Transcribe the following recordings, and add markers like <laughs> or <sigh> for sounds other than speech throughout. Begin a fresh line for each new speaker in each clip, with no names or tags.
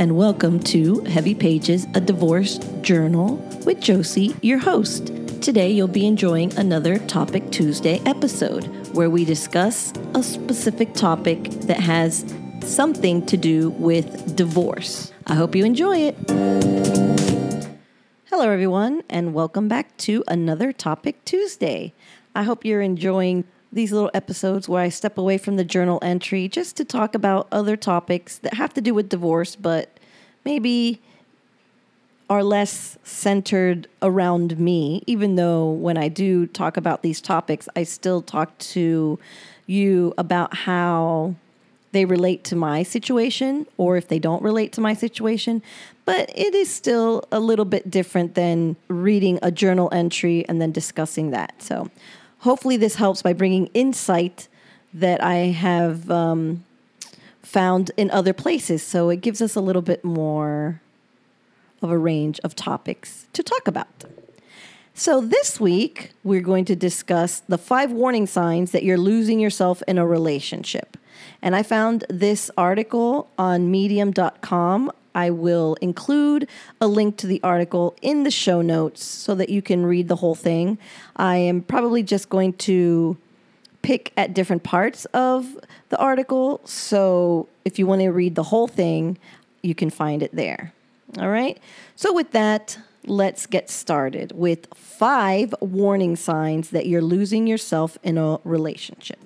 and welcome to Heavy Pages, a divorce journal with Josie, your host. Today, you'll be enjoying another Topic Tuesday episode where we discuss a specific topic that has something to do with divorce. I hope you enjoy it. Hello, everyone, and welcome back to another Topic Tuesday. I hope you're enjoying these little episodes where I step away from the journal entry just to talk about other topics that have to do with divorce, but maybe are less centered around me, even though when I do talk about these topics, I still talk to you about how they relate to my situation or if they don't relate to my situation. But it is still a little bit different than reading a journal entry and then discussing that. So hopefully, this helps by bringing insight that I have um, found in other places. So it gives us a little bit more of a range of topics to talk about. So, this week, we're going to discuss the five warning signs that you're losing yourself in a relationship. And I found this article on medium.com. I will include a link to the article in the show notes so that you can read the whole thing. I am probably just going to pick at different parts of the article. So if you want to read the whole thing, you can find it there. All right. So, with that, let's get started with five warning signs that you're losing yourself in a relationship.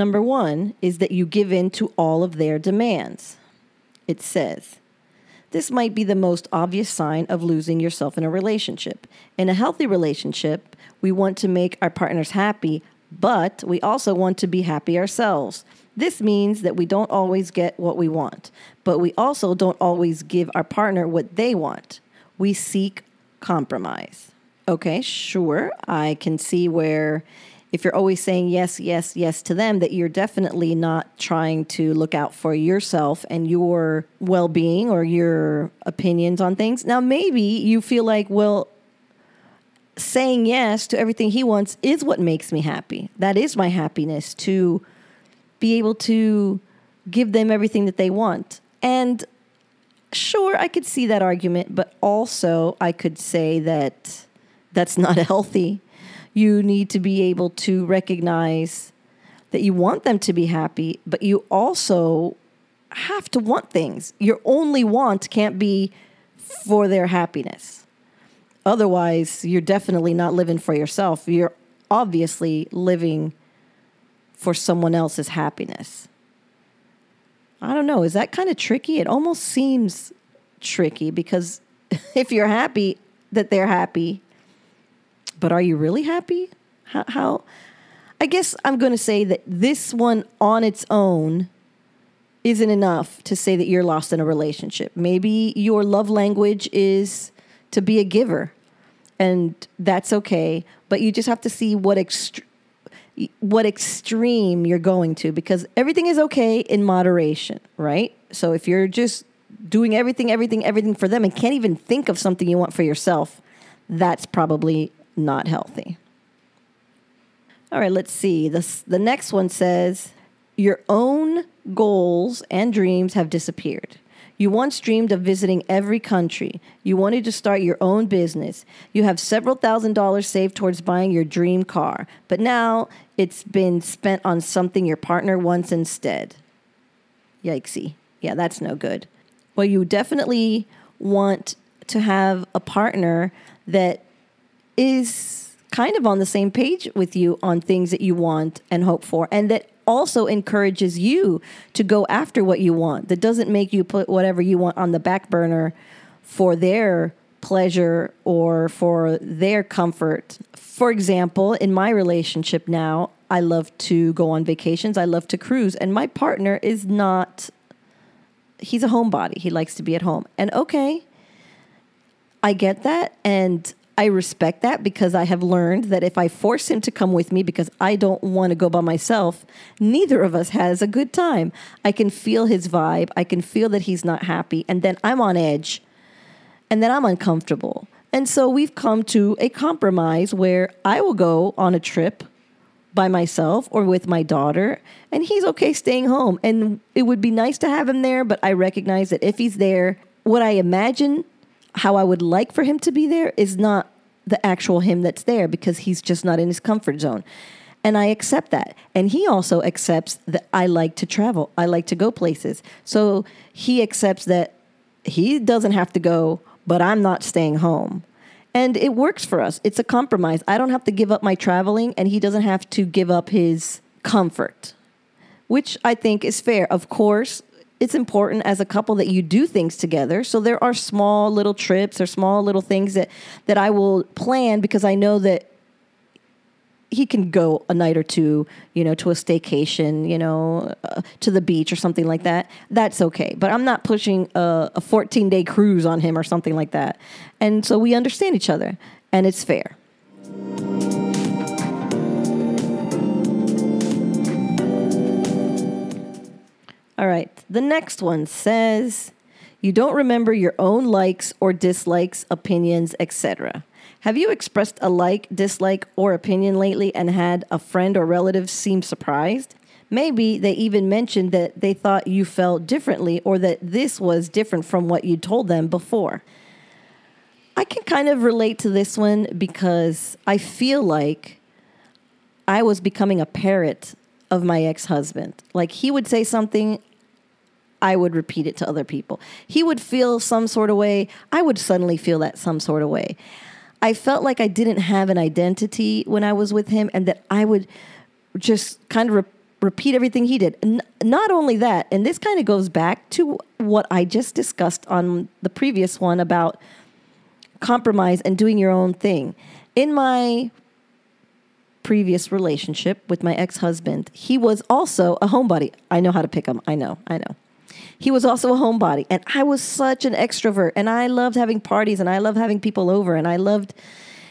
Number one is that you give in to all of their demands. It says, this might be the most obvious sign of losing yourself in a relationship. In a healthy relationship, we want to make our partners happy, but we also want to be happy ourselves. This means that we don't always get what we want, but we also don't always give our partner what they want. We seek compromise. Okay, sure, I can see where if you're always saying yes, yes, yes to them, that you're definitely not trying to look out for yourself and your well being or your opinions on things. Now, maybe you feel like, well, saying yes to everything he wants is what makes me happy. That is my happiness to be able to give them everything that they want. And sure, I could see that argument, but also I could say that that's not <laughs> healthy you need to be able to recognize that you want them to be happy, but you also have to want things. Your only want can't be for their happiness. Otherwise, you're definitely not living for yourself. You're obviously living for someone else's happiness. I don't know. Is that kind of tricky? It almost seems tricky because <laughs> if you're happy that they're happy, but are you really happy? How, how? I guess I'm going to say that this one on its own isn't enough to say that you're lost in a relationship. Maybe your love language is to be a giver, and that's okay. But you just have to see what extre- what extreme you're going to because everything is okay in moderation, right? So if you're just doing everything, everything, everything for them and can't even think of something you want for yourself, that's probably not healthy. All right, let's see. This, the next one says, Your own goals and dreams have disappeared. You once dreamed of visiting every country. You wanted to start your own business. You have several thousand dollars saved towards buying your dream car, but now it's been spent on something your partner wants instead. Yikesy. Yeah, that's no good. Well, you definitely want to have a partner that is kind of on the same page with you on things that you want and hope for, and that also encourages you to go after what you want. That doesn't make you put whatever you want on the back burner for their pleasure or for their comfort. For example, in my relationship now, I love to go on vacations, I love to cruise, and my partner is not, he's a homebody. He likes to be at home. And okay, I get that. And I respect that because I have learned that if I force him to come with me because I don't want to go by myself, neither of us has a good time. I can feel his vibe. I can feel that he's not happy. And then I'm on edge. And then I'm uncomfortable. And so we've come to a compromise where I will go on a trip by myself or with my daughter, and he's okay staying home. And it would be nice to have him there, but I recognize that if he's there, what I imagine how I would like for him to be there is not the actual him that's there because he's just not in his comfort zone. And I accept that. And he also accepts that I like to travel, I like to go places. So he accepts that he doesn't have to go, but I'm not staying home. And it works for us. It's a compromise. I don't have to give up my traveling, and he doesn't have to give up his comfort, which I think is fair. Of course, it's important as a couple that you do things together. So there are small little trips or small little things that, that I will plan because I know that he can go a night or two, you know, to a staycation, you know, uh, to the beach or something like that. That's okay. But I'm not pushing a, a 14 day cruise on him or something like that. And so we understand each other and it's fair. All right. The next one says you don't remember your own likes or dislikes, opinions, etc. Have you expressed a like, dislike, or opinion lately and had a friend or relative seem surprised? Maybe they even mentioned that they thought you felt differently or that this was different from what you told them before. I can kind of relate to this one because I feel like I was becoming a parrot of my ex husband. Like he would say something, I would repeat it to other people. He would feel some sort of way, I would suddenly feel that some sort of way. I felt like I didn't have an identity when I was with him and that I would just kind of re- repeat everything he did. N- not only that, and this kind of goes back to what I just discussed on the previous one about compromise and doing your own thing. In my previous relationship with my ex husband, he was also a homebody. I know how to pick him. I know, I know. He was also a homebody, and I was such an extrovert, and I loved having parties, and I loved having people over, and I loved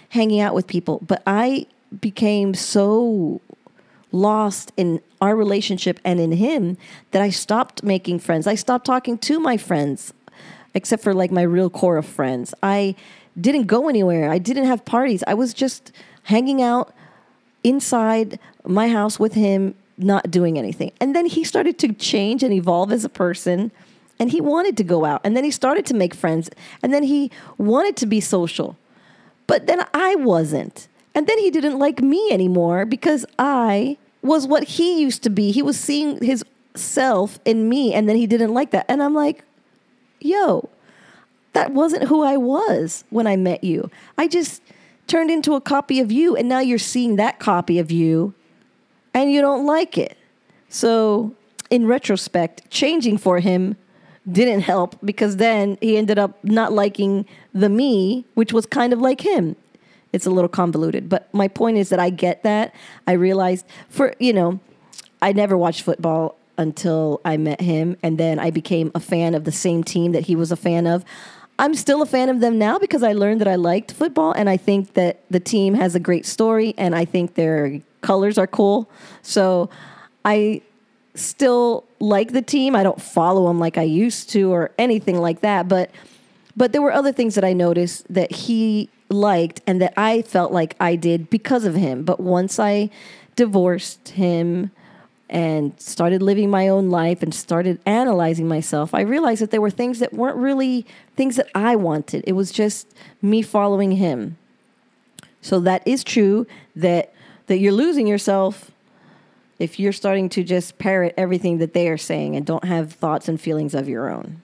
hanging out with people. But I became so lost in our relationship and in him that I stopped making friends. I stopped talking to my friends, except for like my real core of friends. I didn't go anywhere. I didn't have parties. I was just hanging out inside my house with him not doing anything. And then he started to change and evolve as a person and he wanted to go out and then he started to make friends and then he wanted to be social. But then I wasn't. And then he didn't like me anymore because I was what he used to be. He was seeing his self in me and then he didn't like that. And I'm like, "Yo, that wasn't who I was when I met you. I just turned into a copy of you and now you're seeing that copy of you and you don't like it. So, in retrospect, changing for him didn't help because then he ended up not liking the me, which was kind of like him. It's a little convoluted, but my point is that I get that. I realized for, you know, I never watched football until I met him and then I became a fan of the same team that he was a fan of. I'm still a fan of them now because I learned that I liked football and I think that the team has a great story and I think they're colors are cool. So I still like the team. I don't follow them like I used to or anything like that, but but there were other things that I noticed that he liked and that I felt like I did because of him. But once I divorced him and started living my own life and started analyzing myself, I realized that there were things that weren't really things that I wanted. It was just me following him. So that is true that that you're losing yourself if you're starting to just parrot everything that they are saying and don't have thoughts and feelings of your own.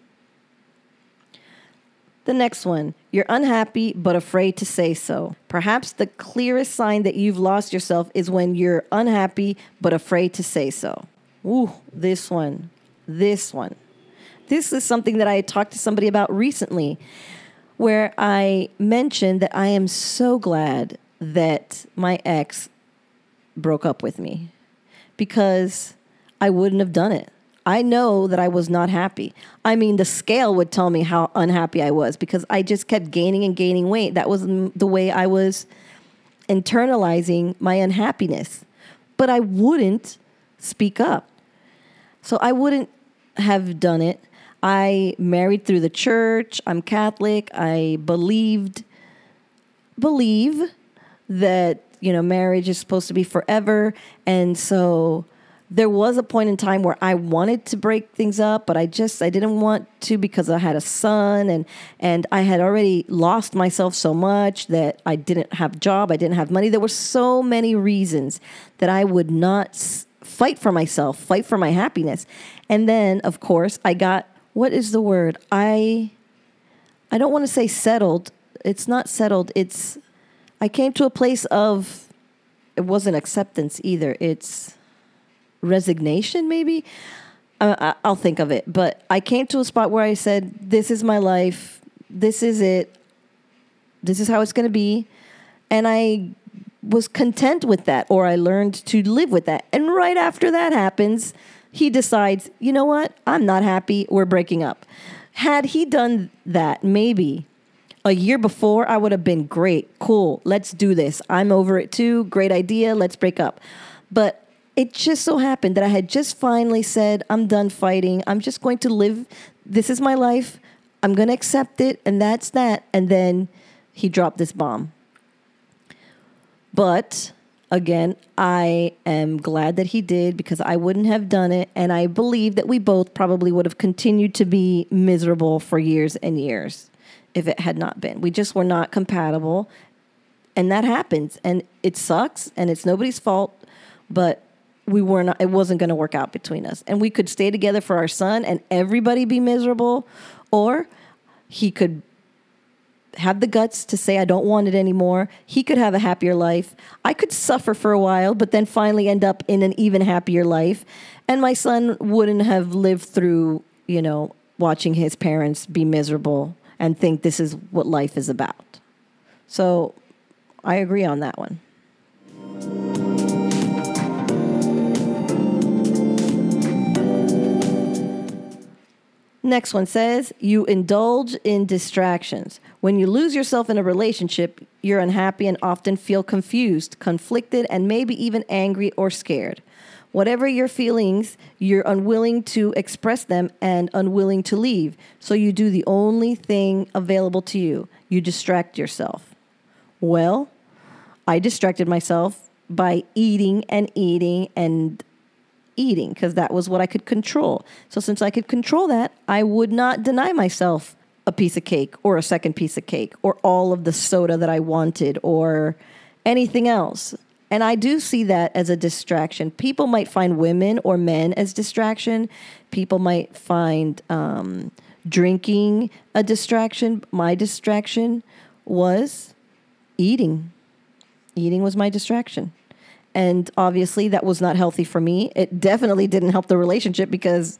The next one, you're unhappy but afraid to say so. Perhaps the clearest sign that you've lost yourself is when you're unhappy but afraid to say so. Ooh, this one, this one. This is something that I talked to somebody about recently where I mentioned that I am so glad that my ex broke up with me because I wouldn't have done it. I know that I was not happy. I mean, the scale would tell me how unhappy I was because I just kept gaining and gaining weight. That was the way I was internalizing my unhappiness. But I wouldn't speak up. So I wouldn't have done it. I married through the church. I'm Catholic. I believed believe that you know, marriage is supposed to be forever. And so there was a point in time where I wanted to break things up, but I just I didn't want to because I had a son and and I had already lost myself so much that I didn't have job, I didn't have money. There were so many reasons that I would not fight for myself, fight for my happiness. And then of course, I got what is the word? I I don't want to say settled. It's not settled. It's I came to a place of it wasn't acceptance either. It's resignation, maybe. Uh, I'll think of it. But I came to a spot where I said, "This is my life. This is it. This is how it's going to be," and I was content with that, or I learned to live with that. And right after that happens, he decides, "You know what? I'm not happy. We're breaking up." Had he done that, maybe a year before, I would have been great, cool, let's do this. I'm over it too. Great idea. Let's break up. But it just so happened that I had just finally said, I'm done fighting. I'm just going to live. This is my life. I'm going to accept it. And that's that. And then he dropped this bomb. But again, I am glad that he did because I wouldn't have done it. And I believe that we both probably would have continued to be miserable for years and years if it had not been. We just were not compatible. And that happens. And it sucks and it's nobody's fault. But we were not it wasn't going to work out between us and we could stay together for our son and everybody be miserable or he could have the guts to say I don't want it anymore. He could have a happier life. I could suffer for a while but then finally end up in an even happier life and my son wouldn't have lived through, you know, watching his parents be miserable and think this is what life is about. So I agree on that one. Next one says, you indulge in distractions. When you lose yourself in a relationship, you're unhappy and often feel confused, conflicted, and maybe even angry or scared. Whatever your feelings, you're unwilling to express them and unwilling to leave. So you do the only thing available to you you distract yourself. Well, I distracted myself by eating and eating and eating because that was what I could control. So since I could control that, I would not deny myself a piece of cake or a second piece of cake or all of the soda that I wanted or anything else. And I do see that as a distraction. People might find women or men as distraction. People might find um, drinking a distraction. My distraction was eating. Eating was my distraction. And obviously, that was not healthy for me. It definitely didn't help the relationship because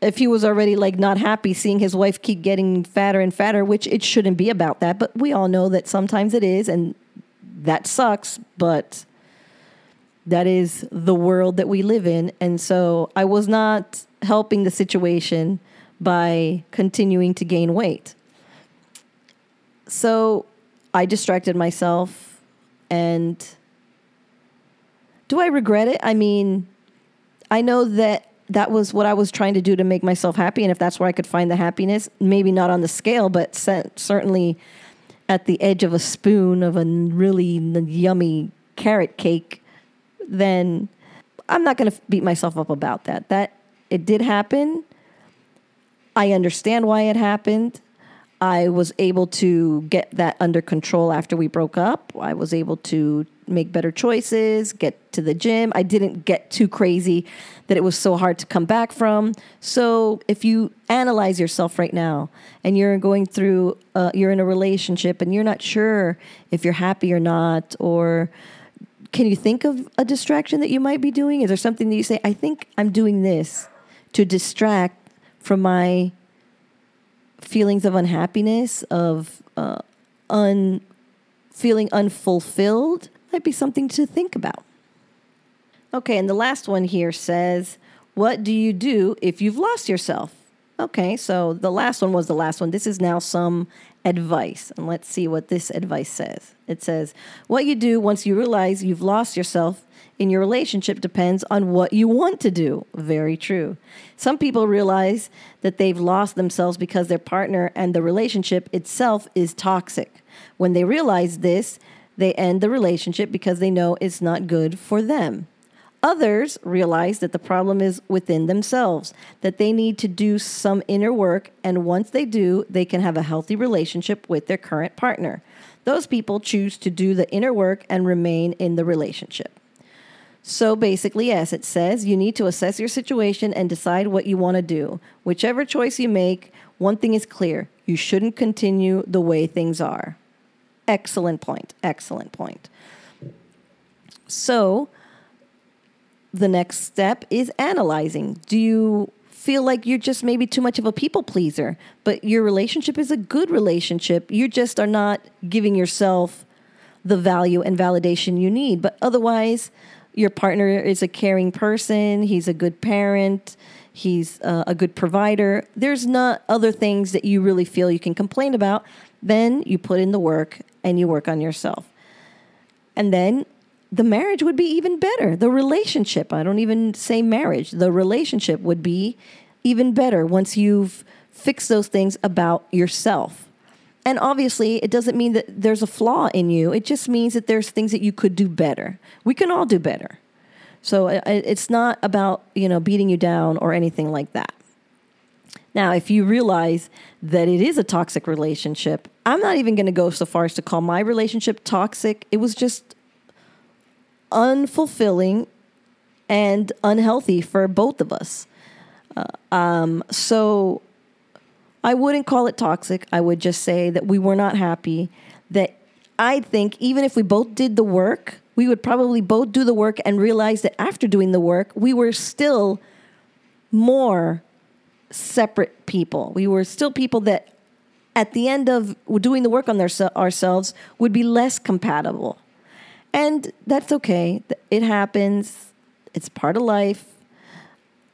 if he was already like not happy seeing his wife keep getting fatter and fatter, which it shouldn't be about that, but we all know that sometimes it is, and that sucks, but that is the world that we live in. And so I was not helping the situation by continuing to gain weight. So I distracted myself and do I regret it? I mean, I know that that was what I was trying to do to make myself happy. And if that's where I could find the happiness, maybe not on the scale, but certainly at the edge of a spoon of a really yummy carrot cake, then I'm not going to beat myself up about that. That it did happen. I understand why it happened. I was able to get that under control after we broke up. I was able to make better choices, get to the gym. I didn't get too crazy that it was so hard to come back from. So if you analyze yourself right now and you're going through, uh, you're in a relationship and you're not sure if you're happy or not, or can you think of a distraction that you might be doing? Is there something that you say, I think I'm doing this to distract from my feelings of unhappiness, of uh, un feeling unfulfilled? might be something to think about. Okay, and the last one here says, What do you do if you've lost yourself? Okay, so the last one was the last one. This is now some advice. And let's see what this advice says. It says, What you do once you realize you've lost yourself in your relationship depends on what you want to do. Very true. Some people realize that they've lost themselves because their partner and the relationship itself is toxic. When they realize this, They end the relationship because they know it's not good for them. Others realize that the problem is within themselves, that they need to do some inner work, and once they do, they can have a healthy relationship with their current partner. Those people choose to do the inner work and remain in the relationship. So basically, as it says you need to assess your situation and decide what you want to do. Whichever choice you make, one thing is clear you shouldn't continue the way things are. Excellent point. Excellent point. So, the next step is analyzing. Do you feel like you're just maybe too much of a people pleaser, but your relationship is a good relationship? You just are not giving yourself the value and validation you need. But otherwise, your partner is a caring person, he's a good parent, he's uh, a good provider. There's not other things that you really feel you can complain about. Then you put in the work and you work on yourself. And then the marriage would be even better. The relationship, I don't even say marriage, the relationship would be even better once you've fixed those things about yourself. And obviously, it doesn't mean that there's a flaw in you. It just means that there's things that you could do better. We can all do better. So uh, uh, it's not about, you know, beating you down or anything like that. Now, if you realize that it is a toxic relationship, I'm not even going to go so far as to call my relationship toxic. It was just unfulfilling and unhealthy for both of us. Uh, um, so I wouldn't call it toxic. I would just say that we were not happy. That I think even if we both did the work, we would probably both do the work and realize that after doing the work, we were still more separate people. We were still people that at the end of doing the work on their, ourselves would be less compatible. And that's okay. It happens. It's part of life.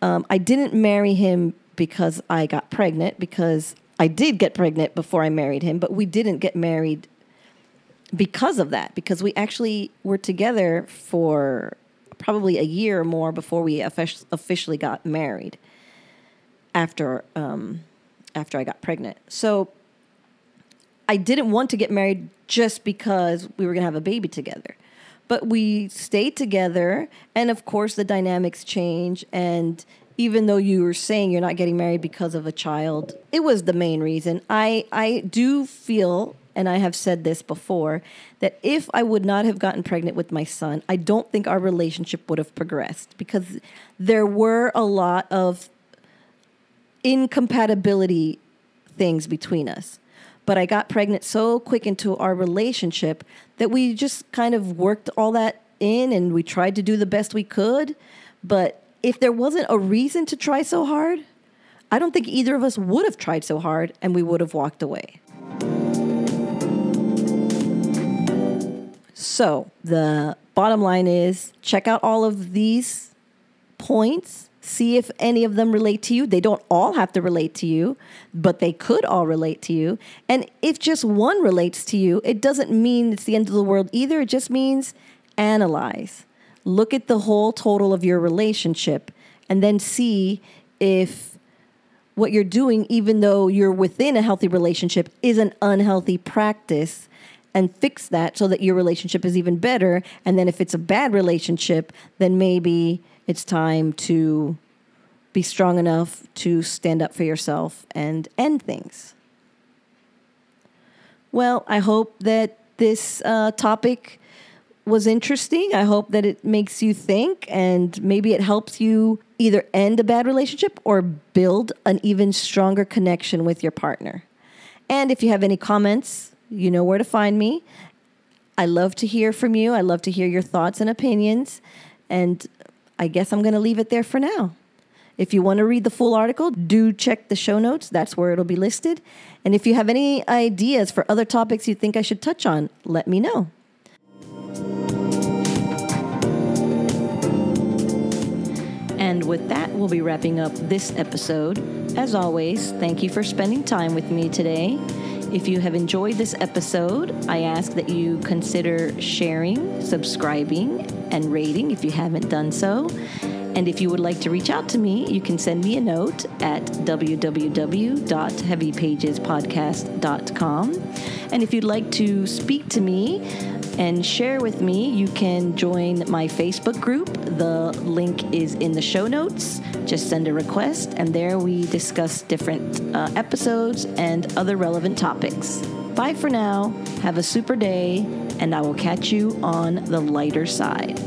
Um, I didn't marry him because I got pregnant, because I did get pregnant before I married him, but we didn't get married because of that, because we actually were together for probably a year or more before we officially got married after um, after I got pregnant. So I didn't want to get married just because we were going to have a baby together but we stayed together and of course the dynamics change and even though you were saying you're not getting married because of a child it was the main reason. I i do feel and i have said this before that if i would not have gotten pregnant with my son i don't think our relationship would have progressed because there were a lot of incompatibility things between us but I got pregnant so quick into our relationship that we just kind of worked all that in and we tried to do the best we could. But if there wasn't a reason to try so hard, I don't think either of us would have tried so hard and we would have walked away. So, the bottom line is check out all of these points See if any of them relate to you. They don't all have to relate to you, but they could all relate to you. And if just one relates to you, it doesn't mean it's the end of the world either. It just means analyze. Look at the whole total of your relationship and then see if what you're doing, even though you're within a healthy relationship, is an unhealthy practice and fix that so that your relationship is even better. And then if it's a bad relationship, then maybe it's time to be strong enough to stand up for yourself and end things. Well, I hope that this uh, topic was interesting. I hope that it makes you think and maybe it helps you either end a bad relationship or build an even stronger connection with your partner. And if you have any comments, you know where to find me. I love to hear from you. I love to hear your thoughts and opinions. And I guess I'm going to leave it there for now. If you want to read the full article, do check the show notes. That's where it'll be listed. And if you have any ideas for other topics you think I should touch on, let me know. And with that, we'll be wrapping up this episode. As always, thank you for spending time with me today. If you have enjoyed this episode, I ask that you consider sharing, subscribing, and rating if you haven't done so. And if you would like to reach out to me, you can send me a note at www.heavypagespodcast.com. And if you'd like to speak to me, and share with me. You can join my Facebook group. The link is in the show notes. Just send a request, and there we discuss different uh, episodes and other relevant topics. Bye for now. Have a super day, and I will catch you on the lighter side.